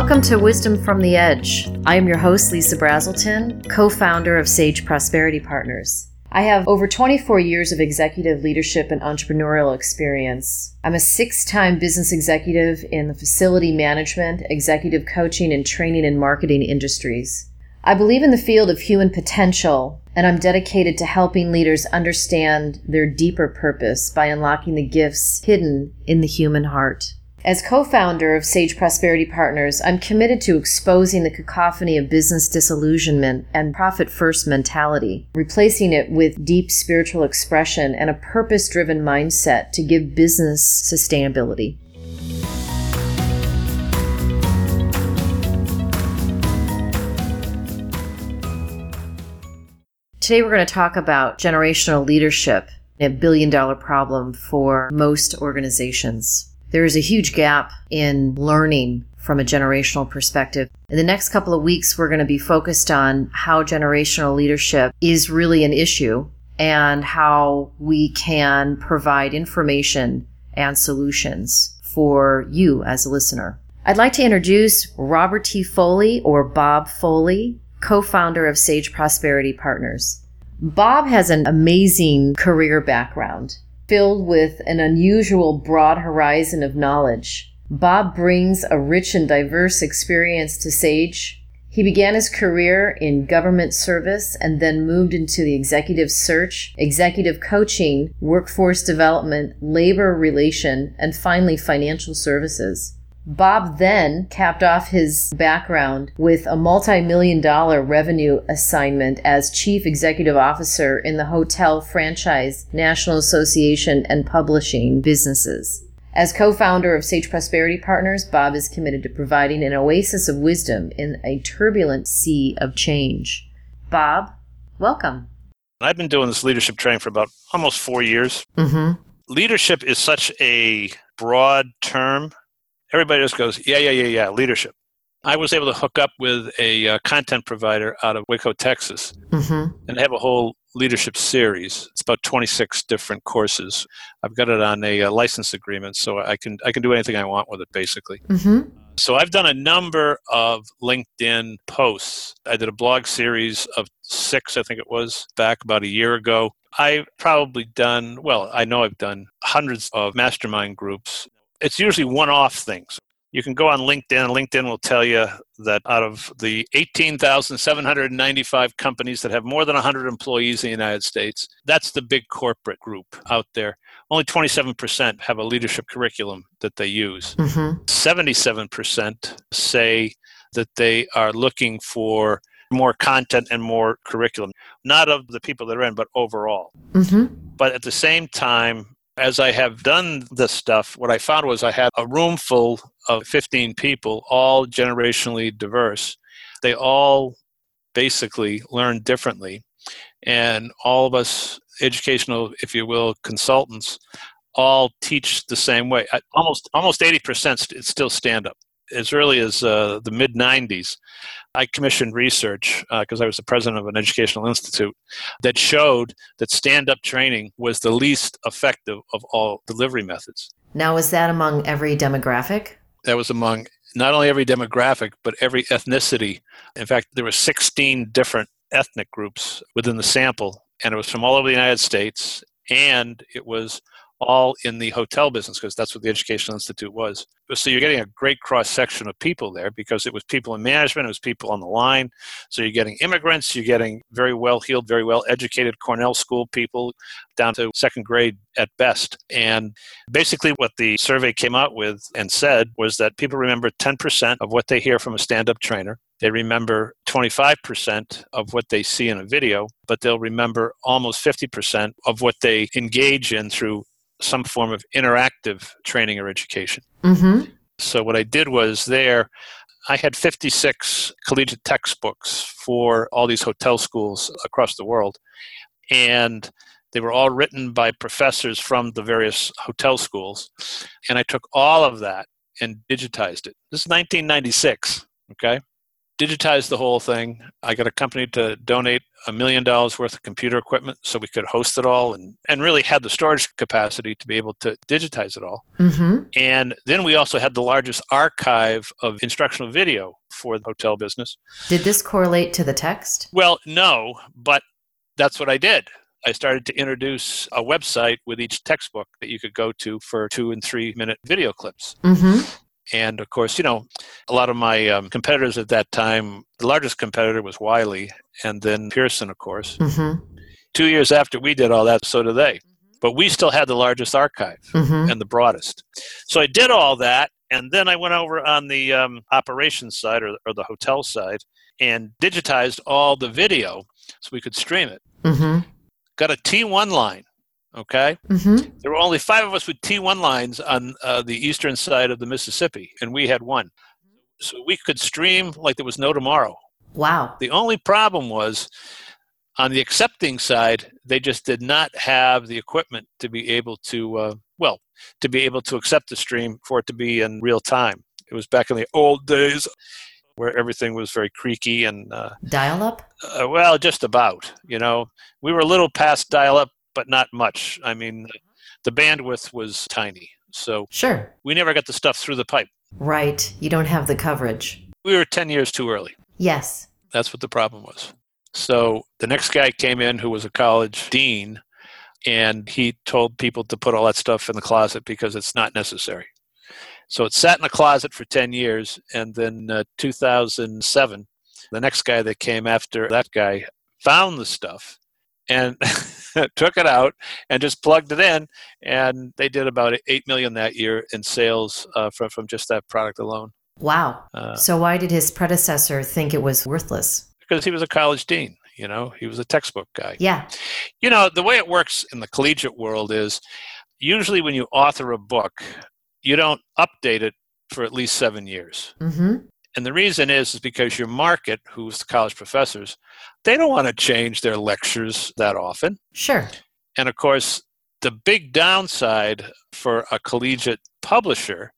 Welcome to Wisdom from the Edge. I am your host, Lisa Brazelton, co founder of Sage Prosperity Partners. I have over 24 years of executive leadership and entrepreneurial experience. I'm a six time business executive in the facility management, executive coaching, and training and marketing industries. I believe in the field of human potential, and I'm dedicated to helping leaders understand their deeper purpose by unlocking the gifts hidden in the human heart. As co founder of Sage Prosperity Partners, I'm committed to exposing the cacophony of business disillusionment and profit first mentality, replacing it with deep spiritual expression and a purpose driven mindset to give business sustainability. Today, we're going to talk about generational leadership, a billion dollar problem for most organizations. There is a huge gap in learning from a generational perspective. In the next couple of weeks, we're going to be focused on how generational leadership is really an issue and how we can provide information and solutions for you as a listener. I'd like to introduce Robert T. Foley or Bob Foley, co founder of Sage Prosperity Partners. Bob has an amazing career background filled with an unusual broad horizon of knowledge. Bob brings a rich and diverse experience to Sage. He began his career in government service and then moved into the executive search, executive coaching, workforce development, labor relation, and finally financial services. Bob then capped off his background with a multi million dollar revenue assignment as chief executive officer in the Hotel Franchise National Association and Publishing businesses. As co founder of Sage Prosperity Partners, Bob is committed to providing an oasis of wisdom in a turbulent sea of change. Bob, welcome. I've been doing this leadership training for about almost four years. Mm-hmm. Leadership is such a broad term everybody just goes, yeah, yeah, yeah, yeah, leadership. I was able to hook up with a uh, content provider out of Waco, Texas, mm-hmm. and have a whole leadership series. It's about 26 different courses. I've got it on a, a uh, license agreement, so I can I can do anything I want with it, basically. Mm-hmm. So I've done a number of LinkedIn posts. I did a blog series of six, I think it was, back about a year ago. I've probably done, well, I know I've done hundreds of mastermind groups it's usually one-off things. You can go on LinkedIn. LinkedIn will tell you that out of the 18,795 companies that have more than 100 employees in the United States, that's the big corporate group out there. Only 27% have a leadership curriculum that they use. Mm-hmm. 77% say that they are looking for more content and more curriculum, not of the people that are in, but overall. Mm-hmm. But at the same time, as I have done this stuff, what I found was I had a room full of 15 people, all generationally diverse. They all basically learn differently. And all of us, educational, if you will, consultants, all teach the same way. Almost, almost 80% it's still stand up. As early as uh, the mid 90s, I commissioned research because uh, I was the president of an educational institute that showed that stand up training was the least effective of all delivery methods. Now, is that among every demographic? That was among not only every demographic, but every ethnicity. In fact, there were 16 different ethnic groups within the sample, and it was from all over the United States, and it was all in the hotel business because that's what the Educational Institute was. So you're getting a great cross section of people there because it was people in management, it was people on the line. So you're getting immigrants, you're getting very well heeled, very well educated Cornell School people down to second grade at best. And basically, what the survey came out with and said was that people remember 10% of what they hear from a stand up trainer. They remember 25% of what they see in a video, but they'll remember almost 50% of what they engage in through some form of interactive training or education. Mm-hmm. So, what I did was there, I had 56 collegiate textbooks for all these hotel schools across the world. And they were all written by professors from the various hotel schools. And I took all of that and digitized it. This is 1996, okay? Digitized the whole thing. I got a company to donate a million dollars worth of computer equipment so we could host it all and, and really had the storage capacity to be able to digitize it all. Mm-hmm. And then we also had the largest archive of instructional video for the hotel business. Did this correlate to the text? Well, no, but that's what I did. I started to introduce a website with each textbook that you could go to for two and three minute video clips. Mm-hmm. And of course, you know, a lot of my um, competitors at that time, the largest competitor was Wiley and then Pearson, of course. Mm-hmm. Two years after we did all that, so did they. But we still had the largest archive Mm-hmm. and the broadest. So I did all that. And then I went over on the um, operations side or, or the hotel side and digitized all the video so we could stream it. Mm-hmm. Got a T1 line. Okay. Mm-hmm. There were only five of us with T1 lines on uh, the eastern side of the Mississippi, and we had one. So we could stream like there was no tomorrow. Wow. The only problem was on the accepting side, they just did not have the equipment to be able to, uh, well, to be able to accept the stream for it to be in real time. It was back in the old days where everything was very creaky and, uh, Dial up? uh, well, just about. You know, we were a little past dial up, but not much. I mean, the bandwidth was tiny. So Sure. we never got the stuff through the pipe. Right. You don't have the coverage. We were 10 years too early. Yes. That's what the problem was. So the next guy came in who was a college dean, and he told people to put all that stuff in the closet because it's not necessary. So it sat in the closet for 10 years, and then uh, 2007, the next guy that came after that guy found the stuff and took it out and just plugged it in, and they did about 8 million that year in sales uh, from, from just that product alone. Wow. Uh, So why did his predecessor think it was worthless? because he was a college dean, you know, he was a textbook guy. Yeah. You know, the way it works in the collegiate world is usually when you author a book, you don't update it for at least seven years. Mm-hmm. And the reason is, is because your market, who's the college professors, they don't want to change their lectures that often. Sure. And of course, the big downside for a collegiate publisher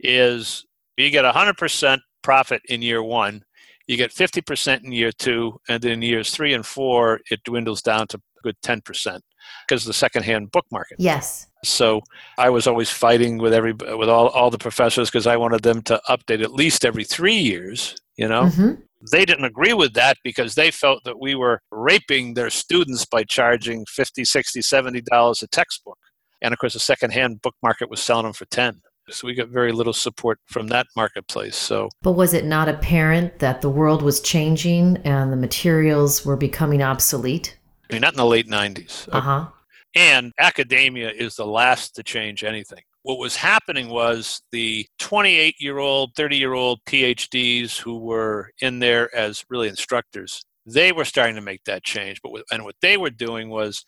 is you get 100% profit in year one, you get 50% in year two, and then in years three and four, it dwindles down to good 10% because of the secondhand book market. Yes. So I was always fighting with every with all, all the professors because I wanted them to update at least every three years. You know, Mm-hmm. they didn't agree with that because they felt that we were raping their students by charging 50 60 70 dollars a textbook and of course the secondhand book market was selling them for 10 so we got very little support from that marketplace so But was it not apparent that the world was changing and the materials were becoming obsolete? I mean not in the late 90s Uh huh. and academia is the last to change anything. What was happening was the 28 year old 30 year old phds who were in there as really instructors they were starting to make that change. But and what they were doing was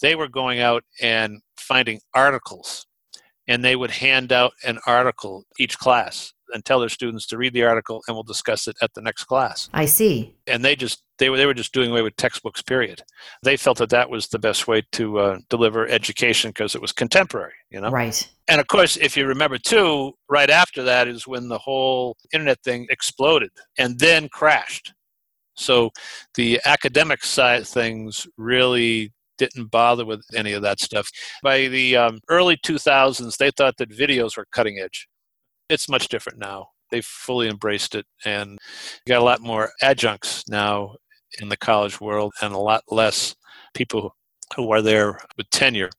they were going out and finding articles. And they would hand out an article each class and tell their students to read the article and we'll discuss it at the next class. I see. and they just they were they were just doing away with textbooks period. They felt that that was the best way to uh, deliver education because it was contemporary you know? Right. and of course if you remember too right after that is when the whole internet thing exploded and then crashed. So the academic side of things really didn't bother with any of that stuff. By the um, early 2000s they thought that videos were cutting edge it's much different now they've fully embraced it and got a lot more adjuncts now in the college world and a lot less people who are there with tenure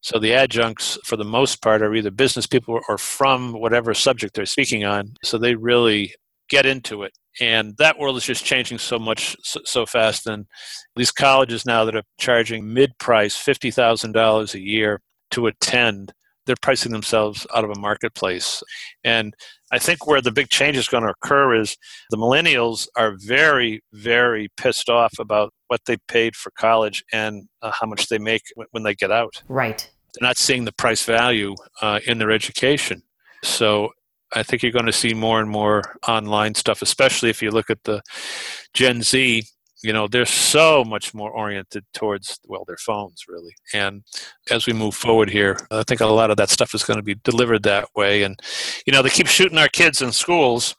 so the adjuncts, for the most part, are either business people or from whatever subject they're speaking on. So they really get into it. And that world is just changing so much so, so fast. And these colleges now that are charging mid price $50,000 a year to attend, they're pricing themselves out of a marketplace. And I think where the big change is going to occur is the millennials are very, very pissed off about what they paid for college and uh, how much they make w- when they get out Right. they're not seeing the price value uh, in their education. So I think you're going to see more and more online stuff, especially if you look at the Gen Z. You know, they're so much more oriented towards, well, their phones, really. And as we move forward here, I think a lot of that stuff is going to be delivered that way. And, you know, they keep shooting our kids in schools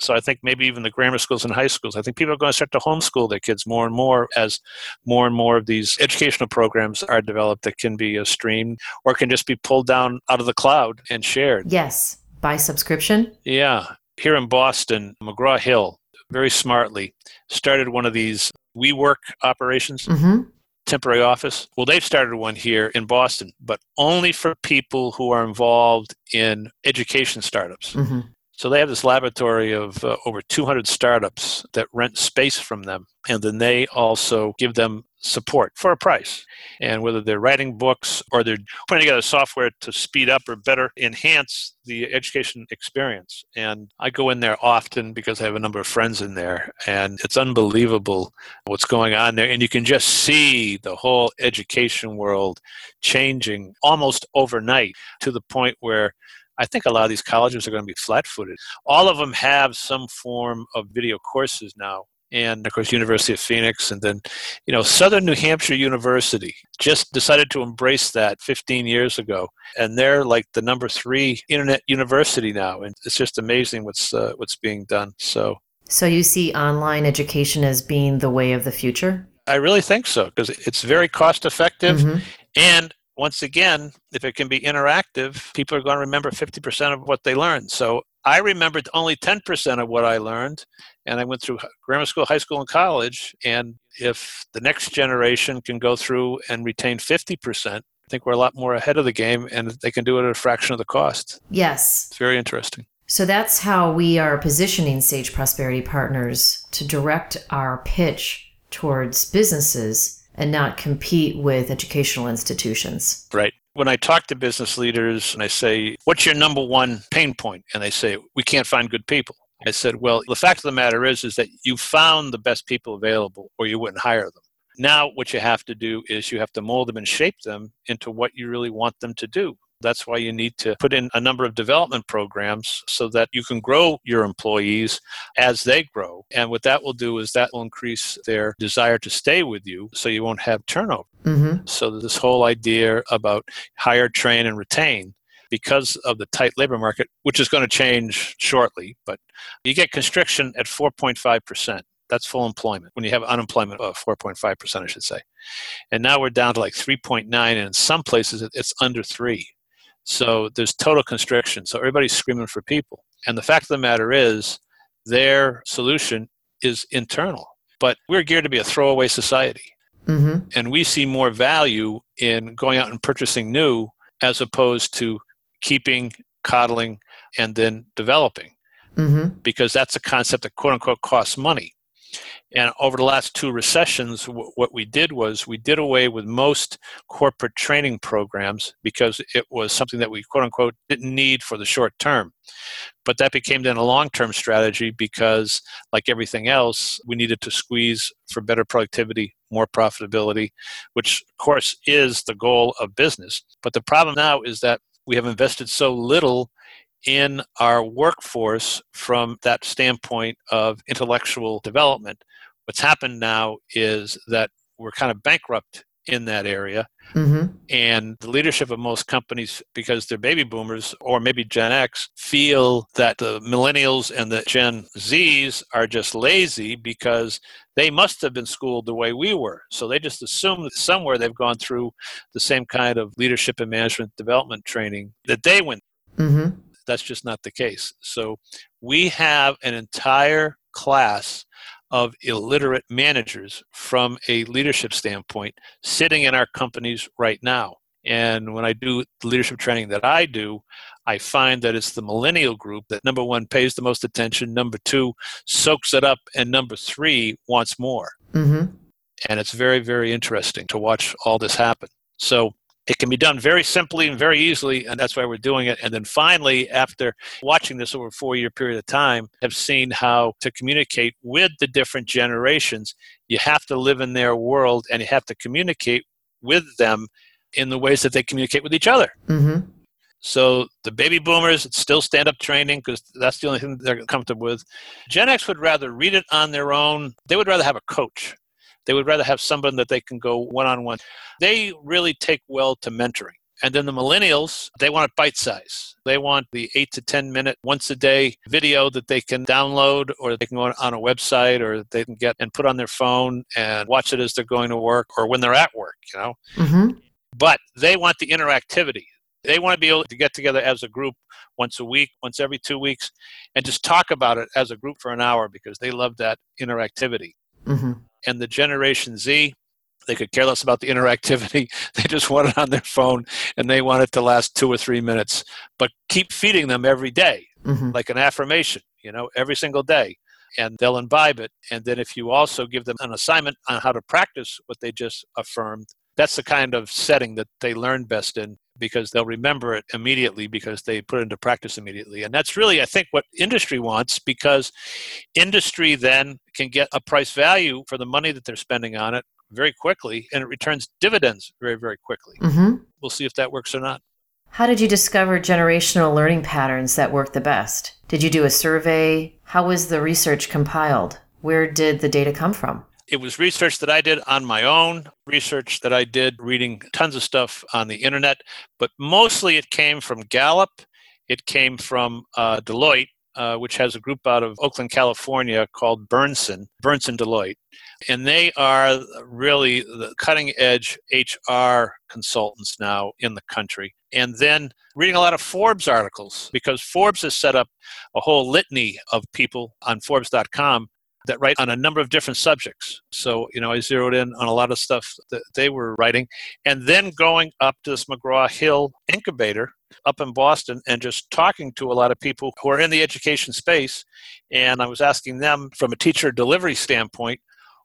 So I think maybe even the grammar schools and high schools, I think people are going to start to homeschool their kids more and more as more and more of these educational programs are developed that can be uh, streamed or can just be pulled down out of the cloud and shared. Yes, by subscription. Yeah. Here in Boston, McGraw Hill very smartly started one of these WeWork operations. Mm-hmm temporary office. Well, they've started one here in Boston, but only for people who are involved in education startups. Mm-hmm. So they have this laboratory of uh, over 200 startups that rent space from them, and then they also give them support for a price. And whether they're writing books or they're putting together software to speed up or better enhance the education experience. And I go in there often because I have a number of friends in there, and it's unbelievable what's going on there. And you can just see the whole education world changing almost overnight to the point where I think a lot of these colleges are going to be flat footed. All of them have some form of video courses now. And of course, University of Phoenix, and then, you know, Southern New Hampshire University just decided to embrace that 15 years ago, and they're like the number three internet university now, and it's just amazing what's uh, what's being done. So, so you see online education as being the way of the future? I really think so because it's very cost effective, mm-hmm. and once again, if it can be interactive, people are going to remember 50% of what they learned. So I remembered only 10% of what I learned, and I went through grammar school, high school, and college. And if the next generation can go through and retain 50%, I think we're a lot more ahead of the game, and they can do it at a fraction of the cost. Yes. It's very interesting. So that's how we are positioning Sage Prosperity Partners to direct our pitch towards businesses and not compete with educational institutions. Right. When I talk to business leaders and I say, What's your number one pain point? And they say, We can't find good people. I said, Well, the fact of the matter is, is that you found the best people available or you wouldn't hire them. Now, what you have to do is you have to mold them and shape them into what you really want them to do. That's why you need to put in a number of development programs so that you can grow your employees as they grow. And what that will do is that will increase their desire to stay with you so you won't have turnover. Mm-hmm. So, this whole idea about hire, train, and retain because of the tight labor market, which is going to change shortly, but you get constriction at 4.5%. That's full employment when you have unemployment of 4.5%, I should say. And now we're down to like 3.9, and in some places it's under 3. So there's total constriction. So everybody's screaming for people. And the fact of the matter is, their solution is internal. But we're geared to be a throwaway society. Mm-hmm. And we see more value in going out and purchasing new as opposed to keeping, coddling, and then developing. Mm-hmm. Because that's a concept that quote unquote costs money. And over the last two recessions, w- what we did was we did away with most corporate training programs because it was something that we quote unquote didn't need for the short term. But that became then a long term strategy because, like everything else, we needed to squeeze for better productivity, more profitability, which, of course, is the goal of business. But the problem now is that we have invested so little in our workforce from that standpoint of intellectual development. What's happened now is that we're kind of bankrupt in that area. Mm-hmm. And the leadership of most companies, because they're baby boomers or maybe Gen X, feel that the millennials and the Gen Zs are just lazy because they must have been schooled the way we were. So they just assume that somewhere they've gone through the same kind of leadership and management development training that they went. Mm-hmm. That's just not the case. So we have an entire class of illiterate managers from a leadership standpoint sitting in our companies right now. And when I do the leadership training that I do, I find that it's the millennial group that number one pays the most attention, number two soaks it up, and number three wants more. Mm-hmm. And it's very, very interesting to watch all this happen. So it can be done very simply and very easily, and that's why we're doing it. And then finally, after watching this over a four year period of time, have seen how to communicate with the different generations. You have to live in their world and you have to communicate with them in the ways that they communicate with each other. Mm-hmm. So the baby boomers still stand up training because that's the only thing they're comfortable with. Gen X would rather read it on their own. They would rather have a coach. They would rather have someone that they can go one on one. They really take well to mentoring. And then the millennials, they want it bite size. They want the eight to 10 minute, once a day video that they can download or they can go on a website or they can get and put on their phone and watch it as they're going to work or when they're at work, you know? Mm-hmm. But they want the interactivity. They want to be able to get together as a group once a week, once every two weeks, and just talk about it as a group for an hour because they love that interactivity. Mm-hmm. And the Generation Z, they could care less about the interactivity. They just want it on their phone and they want it to last two or three minutes. But keep feeding them every day, mm-hmm. like an affirmation, you know, every single day. And they'll imbibe it. And then if you also give them an assignment on how to practice what they just affirmed, that's the kind of setting that they learn best in because they'll remember it immediately because they put it into practice immediately. And that's really, I think, what industry wants because industry then can get a price value for the money that they're spending on it very quickly and it returns dividends very, very quickly. Mm-hmm. We'll see if that works or not. How did you discover generational learning patterns that work the best? Did you do a survey? How was the research compiled? Where did the data come from? It was research that I did on my own, research that I did reading tons of stuff on the internet, but mostly it came from Gallup. It came from uh, Deloitte, uh, which has a group out of Oakland, California called Bersin, Bersin Deloitte. And they are really the cutting edge HR consultants now in the country. And then reading a lot of Forbes articles because Forbes has set up a whole litany of people on Forbes.com that write on a number of different subjects. So, you know, I zeroed in on a lot of stuff that they were writing. And then going up to this McGraw Hill incubator up in Boston and just talking to a lot of people who are in the education space. And I was asking them from a teacher delivery standpoint,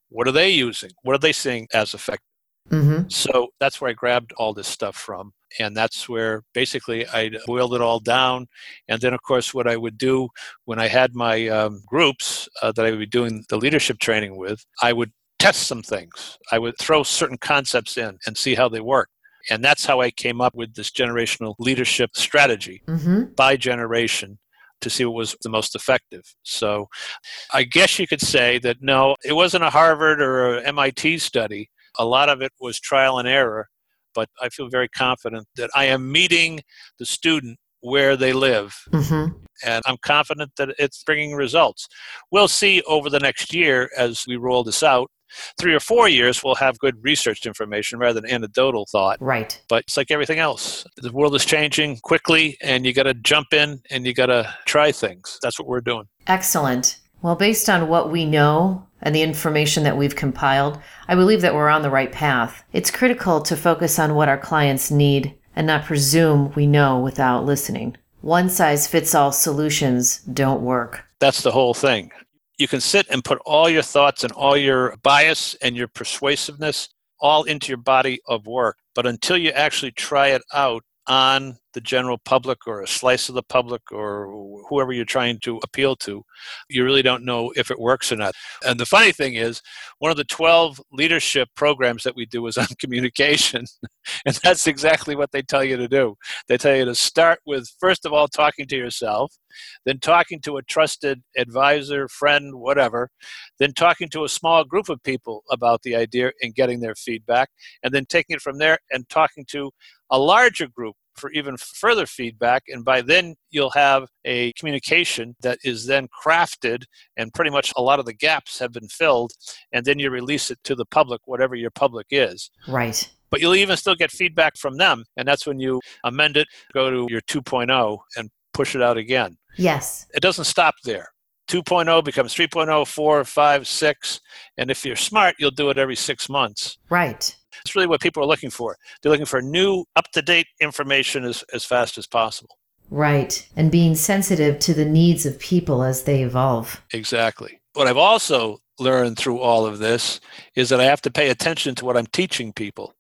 what are they using? What are they seeing as effective? Mm-hmm. So that's where I grabbed all this stuff from. And that's where basically I boiled it all down. And then, of course, what I would do when I had my um, groups uh, that I would be doing the leadership training with, I would test some things. I would throw certain concepts in and see how they work. And that's how I came up with this generational leadership strategy mm-hmm. by generation to see what was the most effective. So I guess you could say that no, it wasn't a Harvard or a MIT study. A lot of it was trial and error, but I feel very confident that I am meeting the student where they live. Mm-hmm. And I'm confident that it's bringing results. We'll see over the next year as we roll this out. Three or four years, we'll have good researched information rather than anecdotal thought. Right. But it's like everything else. The world is changing quickly, and you got to jump in and you got to try things. That's what we're doing. Excellent. Well, based on what we know and the information that we've compiled, I believe that we're on the right path. It's critical to focus on what our clients need and not presume we know without listening. One size fits all solutions don't work. That's the whole thing. You can sit and put all your thoughts and all your bias and your persuasiveness all into your body of work. But until you actually try it out on the general public or a slice of the public or whoever you're trying to appeal to, you really don't know if it works or not. And the funny thing is, one of the 12 leadership programs that we do is on communication. and that's exactly what they tell you to do. They tell you to start with, first of all, talking to yourself, then talking to a trusted advisor, friend, whatever, then talking to a small group of people about the idea and getting their feedback, and then taking it from there and talking to a larger group for even further feedback. And by then, you'll have a communication that is then crafted, and pretty much a lot of the gaps have been filled. And then you release it to the public, whatever your public is. Right. But you'll even still get feedback from them. And that's when you amend it, go to your 2.0, and push it out again. Yes. It doesn't stop there. 2.0 becomes 3.0, 4, 5, 6. And if you're smart, you'll do it every six months. Right. It's really what people are looking for. They're looking for new, up to date information as, as fast as possible. Right. And being sensitive to the needs of people as they evolve. Exactly. What I've also learned through all of this is that I have to pay attention to what I'm teaching people.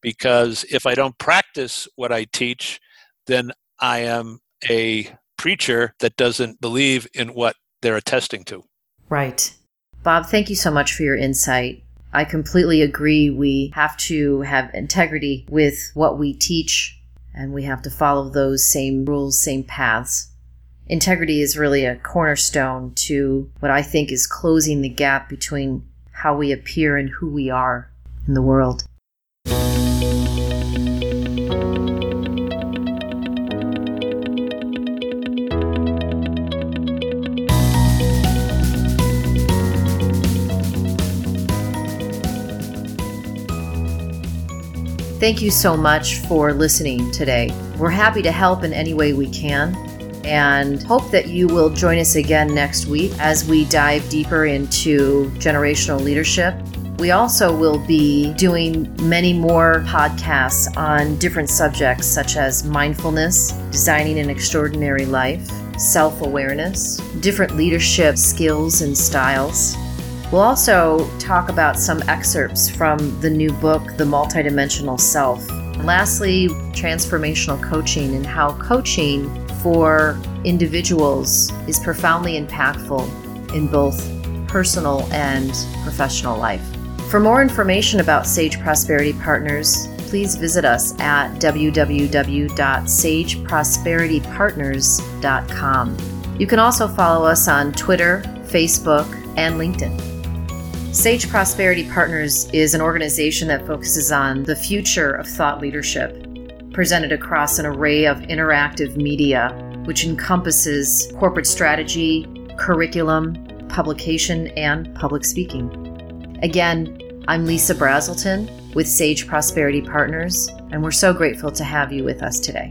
Because if I don't practice what I teach, then I am a preacher that doesn't believe in what they're attesting to. Right. Bob, thank you so much for your insight. I completely agree. We have to have integrity with what we teach, and we have to follow those same rules, same paths. Integrity is really a cornerstone to what I think is closing the gap between how we appear and who we are in the world. Thank you so much for listening today. We're happy to help in any way we can and hope that you will join us again next week as we dive deeper into generational leadership. We also will be doing many more podcasts on different subjects such as mindfulness, designing an extraordinary life, self awareness, different leadership skills and styles. We'll also talk about some excerpts from the new book, The Multidimensional Self. And lastly, transformational coaching and how coaching for individuals is profoundly impactful in both personal and professional life. For more information about Sage Prosperity Partners, please visit us at www.sageprosperitypartners.com. You can also follow us on Twitter, Facebook, and LinkedIn. Sage Prosperity Partners is an organization that focuses on the future of thought leadership presented across an array of interactive media, which encompasses corporate strategy, curriculum, publication, and public speaking. Again, I'm Lisa Brazelton with Sage Prosperity Partners, and we're so grateful to have you with us today.